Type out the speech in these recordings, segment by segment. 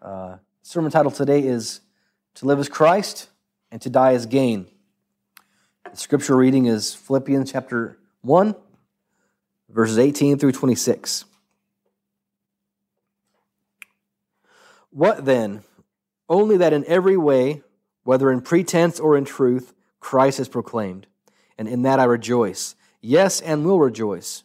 Uh, sermon title today is To Live as Christ and to Die as Gain. The scripture reading is Philippians chapter 1, verses 18 through 26. What then? Only that in every way, whether in pretense or in truth, Christ is proclaimed, and in that I rejoice, yes, and will rejoice.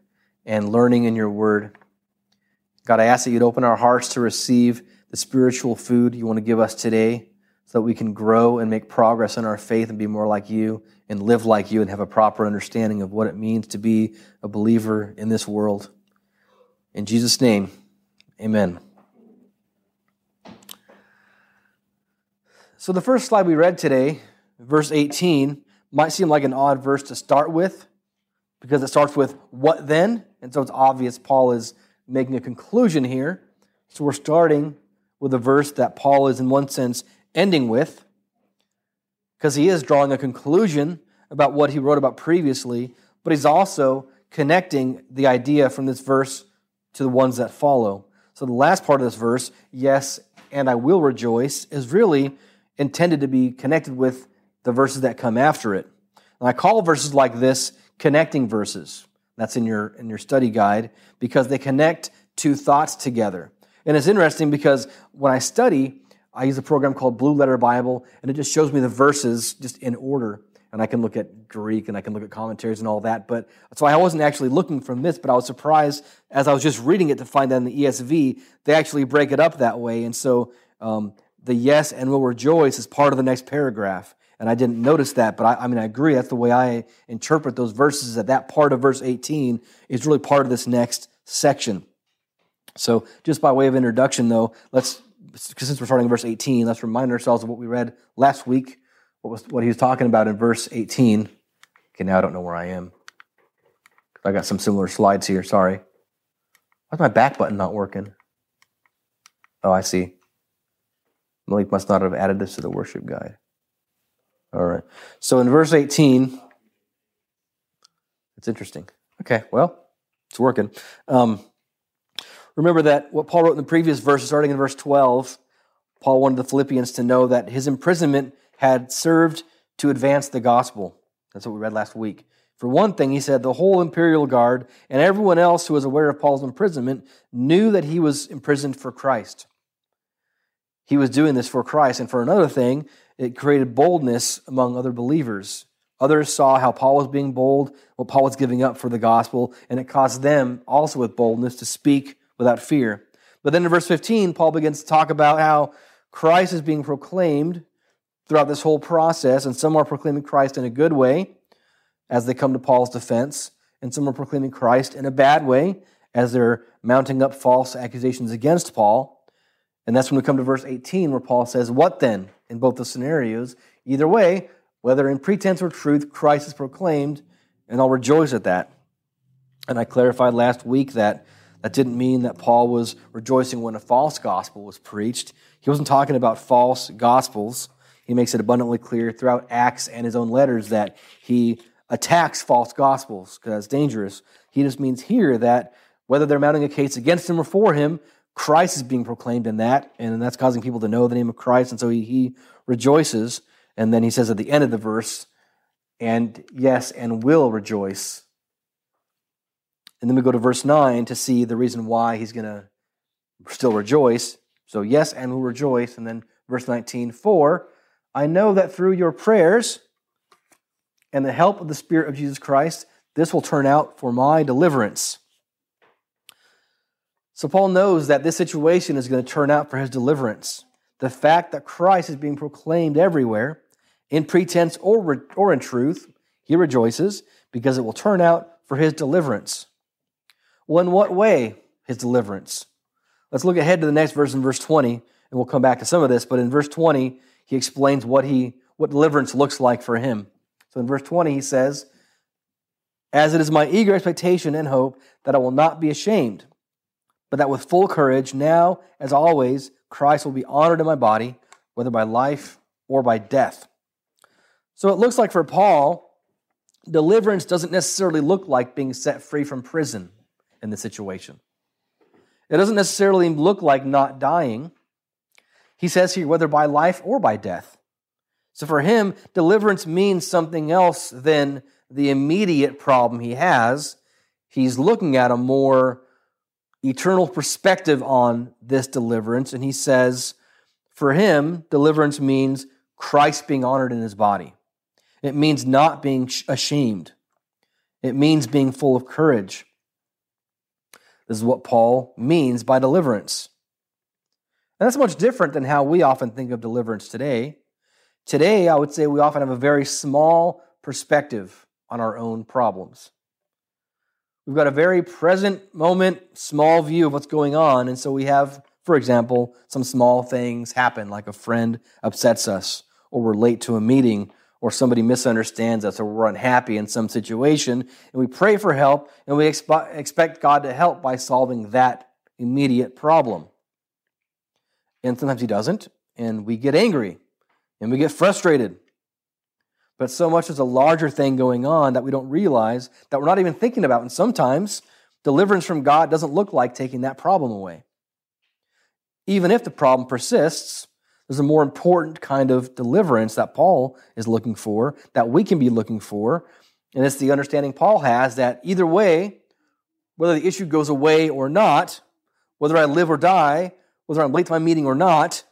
and learning in your word. God, I ask that you'd open our hearts to receive the spiritual food you want to give us today so that we can grow and make progress in our faith and be more like you and live like you and have a proper understanding of what it means to be a believer in this world. In Jesus' name, amen. So, the first slide we read today, verse 18, might seem like an odd verse to start with because it starts with what then? And so it's obvious Paul is making a conclusion here. So we're starting with a verse that Paul is, in one sense, ending with, because he is drawing a conclusion about what he wrote about previously, but he's also connecting the idea from this verse to the ones that follow. So the last part of this verse, yes, and I will rejoice, is really intended to be connected with the verses that come after it. And I call verses like this connecting verses. That's in your, in your study guide because they connect two thoughts together. And it's interesting because when I study, I use a program called Blue Letter Bible, and it just shows me the verses just in order. And I can look at Greek and I can look at commentaries and all that. But so I wasn't actually looking from this, but I was surprised as I was just reading it to find that in the ESV, they actually break it up that way. And so um, the yes and will rejoice is part of the next paragraph and I didn't notice that, but I, I, mean, I agree. That's the way I interpret those verses, that that part of verse 18 is really part of this next section. So, just by way of introduction, though, let's, since we're starting in verse 18, let's remind ourselves of what we read last week, what, was, what he was talking about in verse 18. Okay, now I don't know where I am. I got some similar slides here, sorry. Why's my back button not working? Oh, I see. Malik must not have added this to the worship guide. All right. So in verse 18, it's interesting. Okay, well, it's working. Um, remember that what Paul wrote in the previous verse, starting in verse 12, Paul wanted the Philippians to know that his imprisonment had served to advance the gospel. That's what we read last week. For one thing, he said the whole imperial guard and everyone else who was aware of Paul's imprisonment knew that he was imprisoned for Christ. He was doing this for Christ. And for another thing, it created boldness among other believers. Others saw how Paul was being bold, what Paul was giving up for the gospel, and it caused them also with boldness to speak without fear. But then in verse 15, Paul begins to talk about how Christ is being proclaimed throughout this whole process, and some are proclaiming Christ in a good way as they come to Paul's defense, and some are proclaiming Christ in a bad way as they're mounting up false accusations against Paul. And that's when we come to verse 18, where Paul says, What then? In both the scenarios. Either way, whether in pretense or truth, Christ is proclaimed, and I'll rejoice at that. And I clarified last week that that didn't mean that Paul was rejoicing when a false gospel was preached. He wasn't talking about false gospels. He makes it abundantly clear throughout Acts and his own letters that he attacks false gospels because that's dangerous. He just means here that whether they're mounting a case against him or for him, Christ is being proclaimed in that, and that's causing people to know the name of Christ, and so he, he rejoices. And then he says at the end of the verse, and yes, and will rejoice. And then we go to verse 9 to see the reason why he's going to still rejoice. So, yes, and will rejoice. And then verse 19, for I know that through your prayers and the help of the Spirit of Jesus Christ, this will turn out for my deliverance. So, Paul knows that this situation is going to turn out for his deliverance. The fact that Christ is being proclaimed everywhere, in pretense or, or in truth, he rejoices because it will turn out for his deliverance. Well, in what way his deliverance? Let's look ahead to the next verse in verse 20, and we'll come back to some of this. But in verse 20, he explains what, he, what deliverance looks like for him. So in verse 20, he says, As it is my eager expectation and hope that I will not be ashamed, but that with full courage, now as always, Christ will be honored in my body, whether by life or by death. So it looks like for Paul, deliverance doesn't necessarily look like being set free from prison in this situation. It doesn't necessarily look like not dying. He says here, whether by life or by death. So for him, deliverance means something else than the immediate problem he has. He's looking at a more eternal perspective on this deliverance, and he says, for him, deliverance means Christ being honored in his body. It means not being ashamed. It means being full of courage. This is what Paul means by deliverance. And that's much different than how we often think of deliverance today. Today, I would say we often have a very small perspective on our own problems. We've got a very present moment, small view of what's going on. And so we have, for example, some small things happen, like a friend upsets us, or we're late to a meeting, or somebody misunderstands us or we're unhappy in some situation, and we pray for help and we expect God to help by solving that immediate problem. And sometimes He doesn't, and we get angry and we get frustrated. But so much is a larger thing going on that we don't realize that we're not even thinking about. And sometimes deliverance from God doesn't look like taking that problem away. Even if the problem persists, there's a more important kind of deliverance that Paul is looking for, that we can be looking for. And it's the understanding Paul has that either way, whether the issue goes away or not, whether I live or die, whether I'm late to my meeting or not,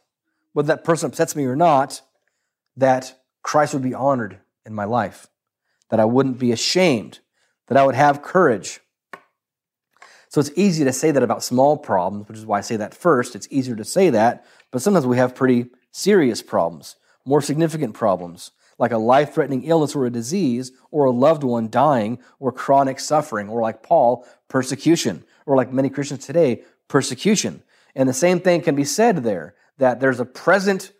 whether that person upsets me or not, that Christ would be honored in my life, that I wouldn't be ashamed, that I would have courage. So it's easy to say that about small problems, which is why I say that first. It's easier to say that but sometimes we have pretty serious problems, more significant problems, like a life threatening illness or a disease, or a loved one dying, or chronic suffering, or like Paul, persecution, or like many Christians today, persecution. And the same thing can be said there that there's a present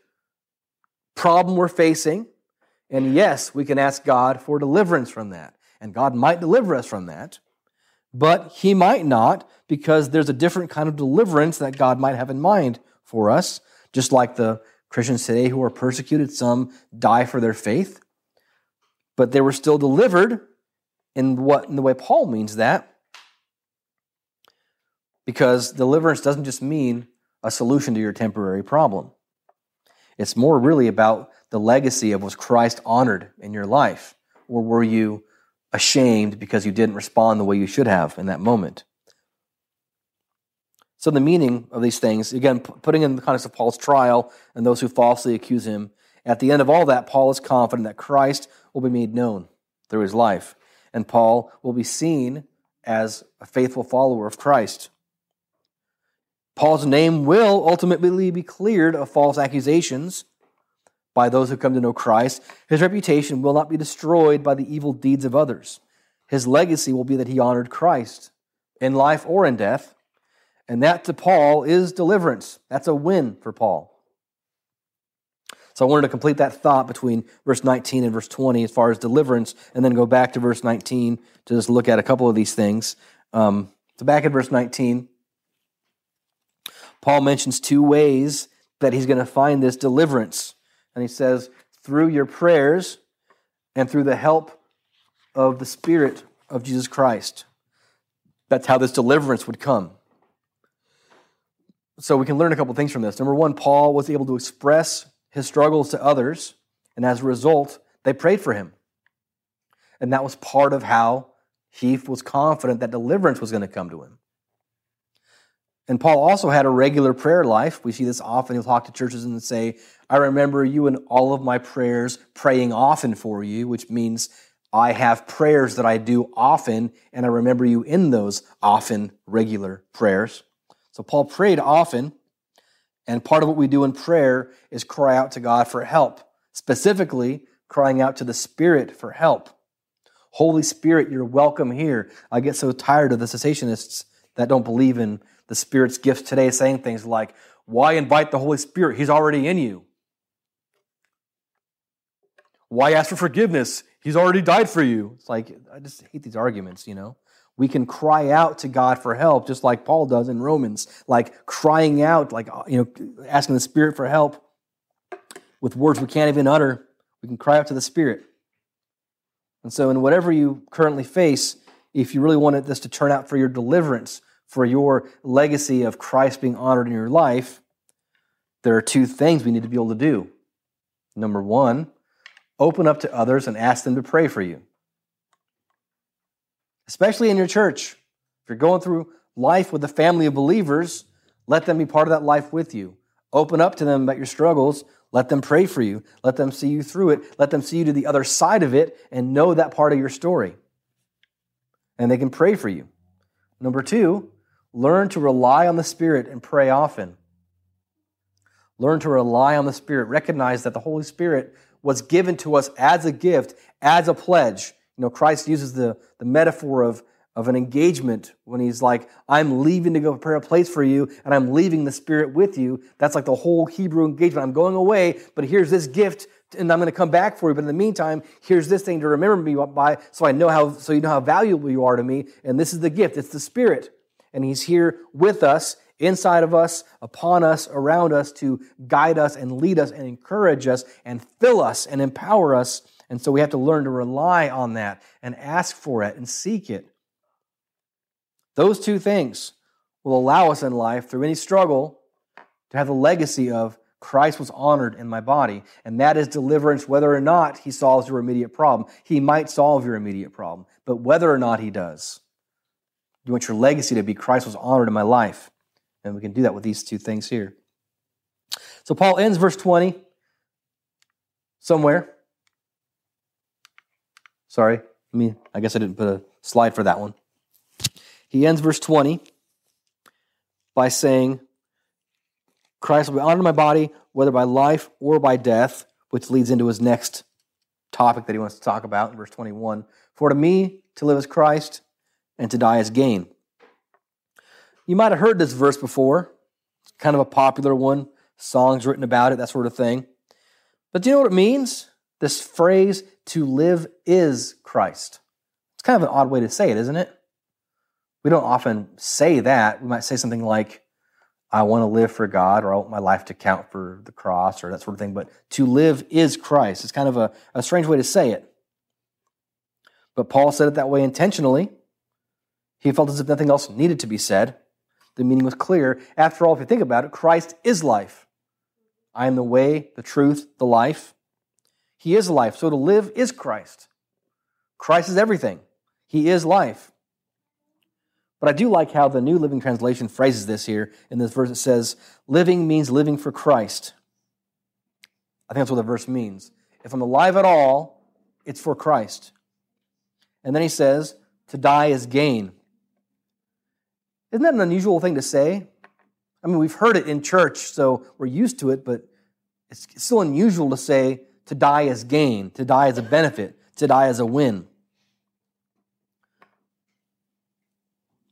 problem we're facing, and yes, we can ask God for deliverance from that. And God might deliver us from that, but He might not because there's a different kind of deliverance that God might have in mind for us, just like the Christians today who are persecuted, some die for their faith, but they were still delivered in what in the way Paul means that. Because deliverance doesn't just mean a solution to your temporary problem. It's more really about the legacy of was Christ honored in your life? Or were you ashamed because you didn't respond the way you should have in that moment? So, the meaning of these things, again, putting in the context of Paul's trial and those who falsely accuse him, at the end of all that, Paul is confident that Christ will be made known through his life, and Paul will be seen as a faithful follower of Christ. Paul's name will ultimately be cleared of false accusations by those who come to know Christ. His reputation will not be destroyed by the evil deeds of others. His legacy will be that he honored Christ in life or in death and that to Paul is deliverance. That's a win for Paul. So I wanted to complete that thought between verse 19 and verse 20 as far as deliverance, and then go back to verse 19 to just look at a couple of these things. Um, so back in verse 19, Paul mentions two ways that he's going to find this deliverance. And he says, through your prayers and through the help of the Spirit of Jesus Christ. That's how this deliverance would come. So we can learn a couple things from this. Number one, Paul was able to express his struggles to others, and as a result, they prayed for him. And that was part of how he was confident that deliverance was going to come to him. And Paul also had a regular prayer life. We see this often. He'll talk to churches and say, I remember you in all of my prayers praying often for you, which means I have prayers that I do often, and I remember you in those often regular prayers. So Paul prayed often, and part of what we do in prayer is cry out to God for help, specifically crying out to the Spirit for help. Holy Spirit, you're welcome here. I get so tired of the cessationists that don't believe in the Spirit's gifts today saying things like, Why invite the Holy Spirit? He's already in you. Why ask for forgiveness? He's already died for you. It's like, I just hate these arguments, you know? We can cry out to God for help, just like Paul does in Romans, like crying out, like, uh, you know, asking the Spirit for help with words we can't even utter. We can cry out to the Spirit. And so, in whatever you currently face, if you really wanted this to turn out for your deliverance, for your legacy of Christ being honored in your life, there are two things we need to be able to do. Number one, open up to others and ask them to pray for you. Especially in your church. If you're going through life with a family of believers, let them be part of that life with you. Open up to them about your struggles. Let them pray for you. Let them see you through it. Let them see you to the other side of it and know that part of your story. And they can pray for you. Number two, Learn to rely on the Spirit and pray often. Learn to rely on the Spirit. Recognize that the Holy Spirit was given to us as a gift, as a pledge. You know, Christ uses the, the metaphor of, of an engagement when he's like, I'm leaving to go prepare a place for you, and I'm leaving the Spirit with you. That's like the whole Hebrew engagement. I'm going away, but here's this gift, and I'm going to come back for you. But in the meantime, here's this thing to remember me by, so I know how, so you know how valuable you are to me. And this is the gift. It's the Spirit and He's here with us, inside of us, upon us, around us to guide us and lead us and encourage us and fill us and empower us. And so we have to learn to rely on that and ask for it and seek it. Those two things will allow us in life, through any struggle, to have the legacy of Christ was honored in my body. And that is deliverance, whether or not he solves your immediate problem. He might solve your immediate problem, but whether or not he does. You want your legacy to be Christ was honored in my life. And we can do that with these two things here. So Paul ends verse 20 somewhere. Sorry, I mean, I guess I didn't put a slide for that one. He ends verse 20 by saying, Christ will be honored in my body, whether by life or by death, which leads into his next topic that he wants to talk about in verse 21. For to me, to live is Christ, and to die is gain. You might have heard this verse before. It's kind of a popular one, songs written about it, that sort of thing. But do you know what it means? This phrase, to live is Christ. It's kind of an odd way to say it, isn't it? We don't often say that. We might say something like, I want to live for God, or I want my life to count for the cross, or that sort of thing. But to live is Christ. It's kind of a, a strange way to say it. But Paul said it that way intentionally. He felt as if nothing else needed to be said. The meaning was clear. After all, if you think about it, Christ is life. I am the way, the truth, the life. He is life. So to live is Christ. Christ is everything. He is life. But I do like how the New Living Translation phrases this here. In this verse, it says, living means living for Christ. I think that's what the verse means. If I'm alive at all, it's for Christ. And then he says, to die is gain. Isn't that an unusual thing to say? I mean, we've heard it in church, so we're used to it, but it's still unusual to say to die as gain, to die as a benefit, to die as a win.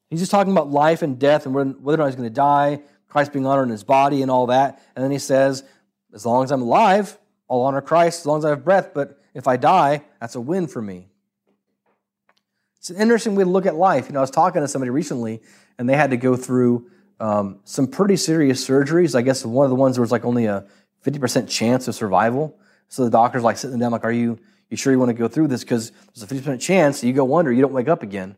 He's just talking about life and death and whether or not he's going to die, Christ being honored in his body and all that. And then he says, as long as I'm alive, I'll honor Christ as long as I have breath, but if I die, that's a win for me. It's an interesting way to look at life. You know, I was talking to somebody recently, and they had to go through um, some pretty serious surgeries. I guess one of the ones there was like only a 50% chance of survival. So the doctor's like sitting down, like, "Are you you sure you want to go through this? Because there's a 50% chance you go under, you don't wake up again."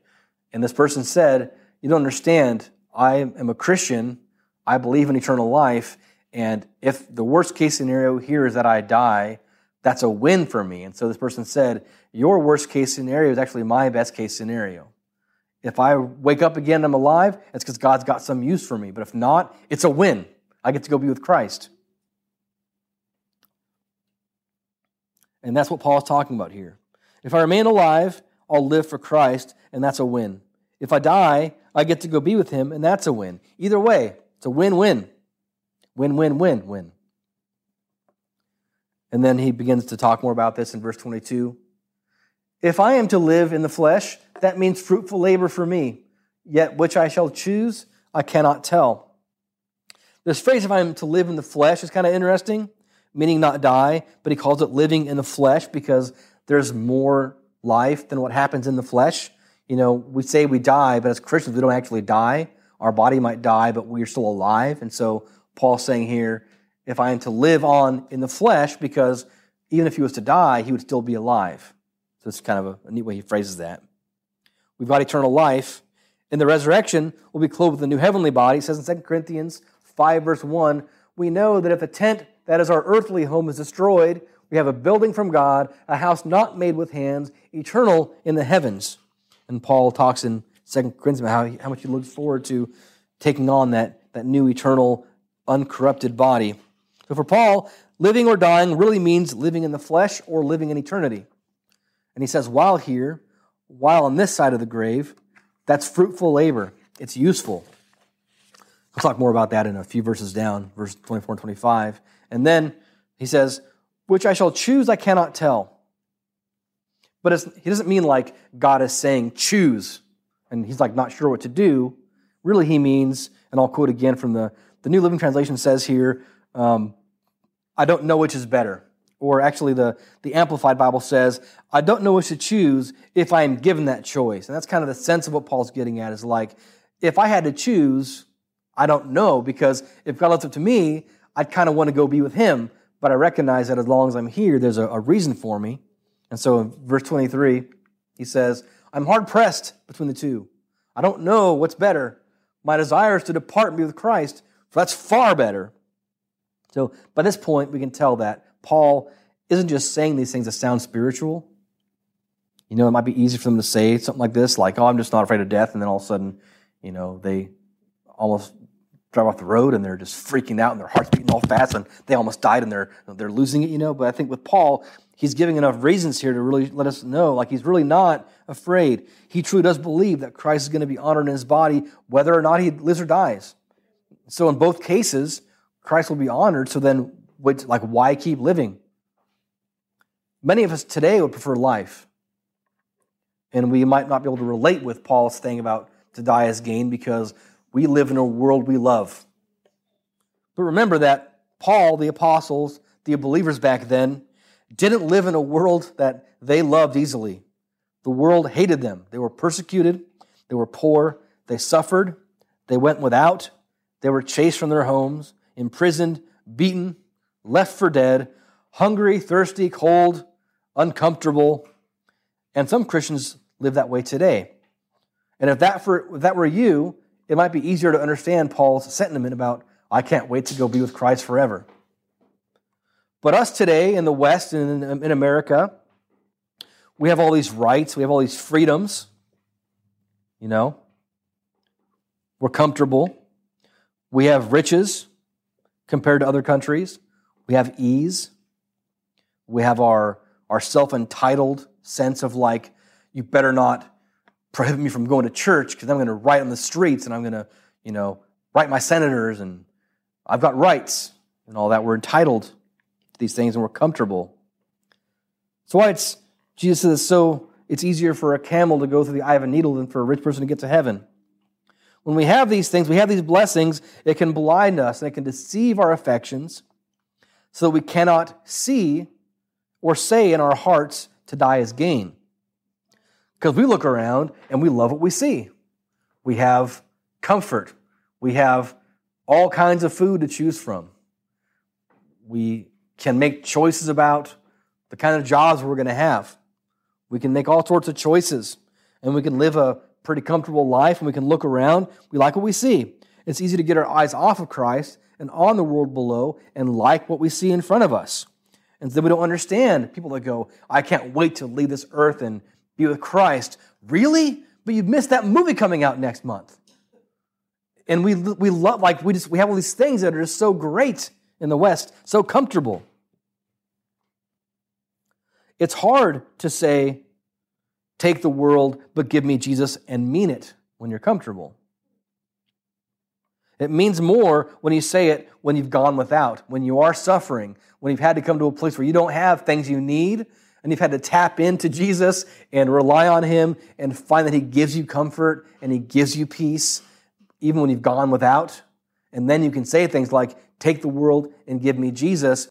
And this person said, "You don't understand. I am a Christian. I believe in eternal life, and if the worst case scenario here is that I die, that's a win for me." And so this person said, "Your worst case scenario is actually my best case scenario." If I wake up again and I'm alive, it's because God's got some use for me. But if not, it's a win. I get to go be with Christ. And that's what Paul's talking about here. If I remain alive, I'll live for Christ, and that's a win. If I die, I get to go be with him, and that's a win. Either way, it's a win win. Win, win, win, win. And then he begins to talk more about this in verse 22. If I am to live in the flesh, that means fruitful labor for me. Yet which I shall choose, I cannot tell. This phrase, if I am to live in the flesh, is kind of interesting, meaning not die, but he calls it living in the flesh because there's more life than what happens in the flesh. You know, we say we die, but as Christians, we don't actually die. Our body might die, but we're still alive. And so Paul's saying here, if I am to live on in the flesh, because even if he was to die, he would still be alive. So it's kind of a, a neat way he phrases that. We've got eternal life. In the resurrection, we'll be clothed with a new heavenly body. It says in 2 Corinthians 5, verse 1, we know that if the tent that is our earthly home is destroyed, we have a building from God, a house not made with hands, eternal in the heavens. And Paul talks in 2 Corinthians about how, how much he looks forward to taking on that, that new eternal, uncorrupted body. So for Paul, living or dying really means living in the flesh or living in eternity. And he says, while here, while on this side of the grave, that's fruitful labor. It's useful. We'll talk more about that in a few verses down, verse 24 and 25. And then he says, Which I shall choose, I cannot tell. But he doesn't mean like God is saying, choose, and he's like not sure what to do. Really, he means, and I'll quote again from the, the New Living Translation says here, um, I don't know which is better. Or actually, the, the Amplified Bible says, I don't know which to choose if I am given that choice. And that's kind of the sense of what Paul's getting at is like, if I had to choose, I don't know, because if God left it to me, I'd kind of want to go be with Him. But I recognize that as long as I'm here, there's a, a reason for me. And so in verse 23, he says, I'm hard pressed between the two. I don't know what's better. My desire is to depart and be with Christ, for that's far better. So by this point, we can tell that Paul isn't just saying these things that sound spiritual. You know, it might be easy for them to say something like this, like, oh, I'm just not afraid of death. And then all of a sudden, you know, they almost drive off the road and they're just freaking out and their heart's beating all fast and they almost died and they're, they're losing it, you know. But I think with Paul, he's giving enough reasons here to really let us know, like, he's really not afraid. He truly does believe that Christ is going to be honored in his body, whether or not he lives or dies. So in both cases, Christ will be honored. So then, like, why keep living? Many of us today would prefer life. And we might not be able to relate with Paul's thing about to die as gain because we live in a world we love. But remember that Paul, the apostles, the believers back then, didn't live in a world that they loved easily. The world hated them. They were persecuted, they were poor, they suffered, they went without, they were chased from their homes, imprisoned, beaten, left for dead, hungry, thirsty, cold, uncomfortable. And some Christians live that way today. And if that, for, if that were you, it might be easier to understand Paul's sentiment about, I can't wait to go be with Christ forever. But us today in the West and in America, we have all these rights, we have all these freedoms. You know, we're comfortable. We have riches compared to other countries. We have ease. We have our, our self entitled sense of like, you better not prohibit me from going to church because I'm going to write on the streets and I'm going to, you know, write my senators and I've got rights and all that. We're entitled to these things and we're comfortable. So why it's Jesus says so it's easier for a camel to go through the eye of a needle than for a rich person to get to heaven. When we have these things, we have these blessings, it can blind us and it can deceive our affections so that we cannot see or say in our hearts to die is gain. Because we look around and we love what we see. We have comfort. We have all kinds of food to choose from. We can make choices about the kind of jobs we're going to have. We can make all sorts of choices and we can live a pretty comfortable life and we can look around. We like what we see. It's easy to get our eyes off of Christ and on the world below and like what we see in front of us. And then we don't understand people that go, I can't wait to leave this earth and be with Christ. Really? but you've missed that movie coming out next month. And we, we love, like, we just, we have all these things that are just so great in the West, so comfortable. It's hard to say, take the world, but give me Jesus and mean it when you're comfortable. It means more when you say it when you've gone without, when you are suffering, when you've had to come to a place where you don't have things you need, and you've had to tap into Jesus and rely on Him and find that He gives you comfort and He gives you peace, even when you've gone without. And then you can say things like, Take the world and give me Jesus,